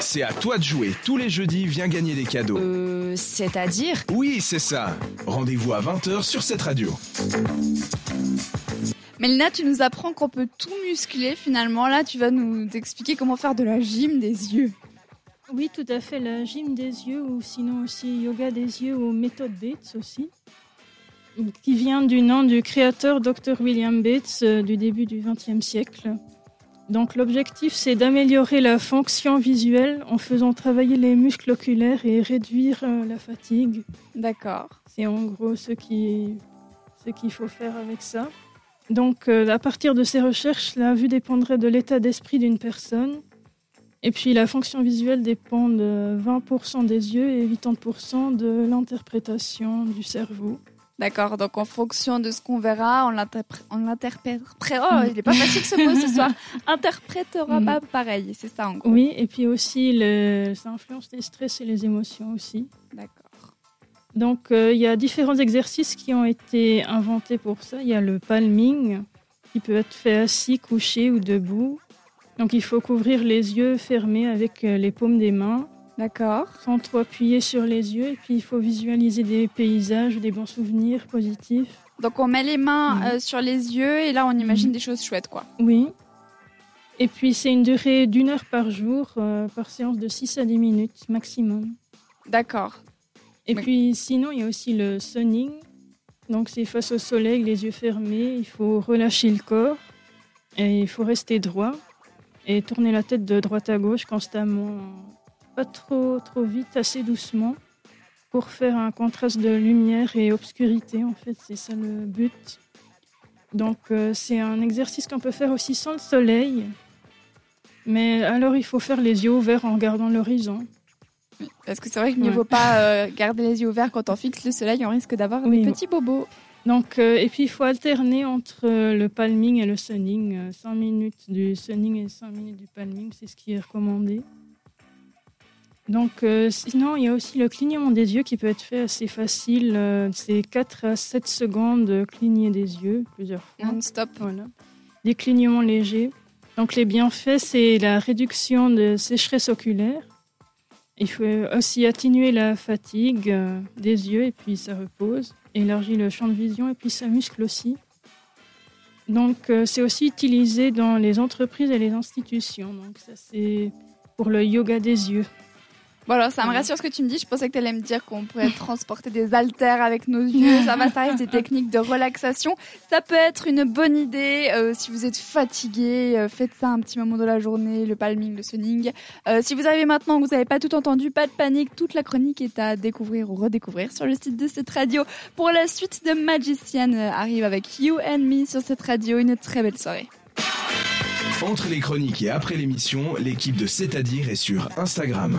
C'est à toi de jouer. Tous les jeudis, viens gagner des cadeaux. Euh, c'est-à-dire Oui, c'est ça. Rendez-vous à 20h sur cette radio. Mélina, tu nous apprends qu'on peut tout muscler finalement. Là, tu vas nous expliquer comment faire de la gym des yeux. Oui, tout à fait. La gym des yeux ou sinon aussi yoga des yeux ou méthode Bates aussi, qui vient du nom du créateur Dr. William Bates euh, du début du XXe siècle. Donc l'objectif, c'est d'améliorer la fonction visuelle en faisant travailler les muscles oculaires et réduire euh, la fatigue. D'accord. C'est en gros ce qui ce qu'il faut faire avec ça. Donc euh, à partir de ces recherches, la vue dépendrait de l'état d'esprit d'une personne. Et puis la fonction visuelle dépend de 20% des yeux et 80% de l'interprétation du cerveau. D'accord, donc en fonction de ce qu'on verra, on l'interprétera. Oh, il n'est pas facile ce mot ce soir. Interprétera Mm. pas pareil, c'est ça en gros. Oui, et puis aussi le- ça influence les stress et les émotions aussi. D'accord. Donc euh, il y a différents exercices qui ont été inventés pour ça. Il y a le palming qui peut être fait assis, couché ou debout. Donc il faut couvrir les yeux fermés avec euh, les paumes des mains. D'accord. sans trop appuyer sur les yeux. Et puis, il faut visualiser des paysages, des bons souvenirs positifs. Donc on met les mains euh, sur les yeux et là on imagine Mhm. des choses chouettes quoi. Oui. Et puis, c'est une durée d'une heure par jour, euh, par séance de 6 à 10 minutes maximum. D'accord. Et puis, sinon, il y a aussi le sunning. Donc, c'est face au soleil, les yeux fermés. Il faut relâcher le corps. Et il faut rester droit. Et tourner la tête de droite à gauche constamment. Pas trop, trop vite, assez doucement. Pour faire un contraste de lumière et obscurité, en fait, c'est ça le but. Donc, euh, c'est un exercice qu'on peut faire aussi sans le soleil. Mais alors, il faut faire les yeux ouverts en regardant l'horizon. Parce que c'est vrai qu'il ne faut pas euh, garder les yeux ouverts quand on fixe le soleil, on risque d'avoir Oui. des petits bobos. Donc, euh, et puis il faut alterner entre le palming et le sunning. Euh, 5 minutes du sunning et 5 minutes du palming, c'est ce qui est recommandé. Donc, euh, sinon, il y a aussi le clignement des yeux qui peut être fait assez facile. Euh, c'est 4 à 7 secondes de cligner des yeux, plusieurs fois. Non-stop. Voilà. Des clignements légers. Donc, les bienfaits, c'est la réduction de sécheresse oculaire. Il faut aussi atténuer la fatigue euh, des yeux et puis ça repose, élargit le champ de vision et puis ça muscle aussi. Donc, euh, c'est aussi utilisé dans les entreprises et les institutions. Donc, ça, c'est pour le yoga des yeux. Bon alors ça me rassure ce que tu me dis, je pensais que tu allais me dire qu'on pourrait transporter des haltères avec nos yeux, ça va, ça reste des techniques de relaxation. Ça peut être une bonne idée euh, si vous êtes fatigué, euh, faites ça un petit moment de la journée, le palming, le sunning. Euh, si vous arrivez maintenant vous n'avez pas tout entendu, pas de panique, toute la chronique est à découvrir ou redécouvrir sur le site de cette radio. Pour la suite de Magician euh, arrive avec You and Me sur cette radio, une très belle soirée. Entre les chroniques et après l'émission, l'équipe de C'est-à-dire est sur Instagram.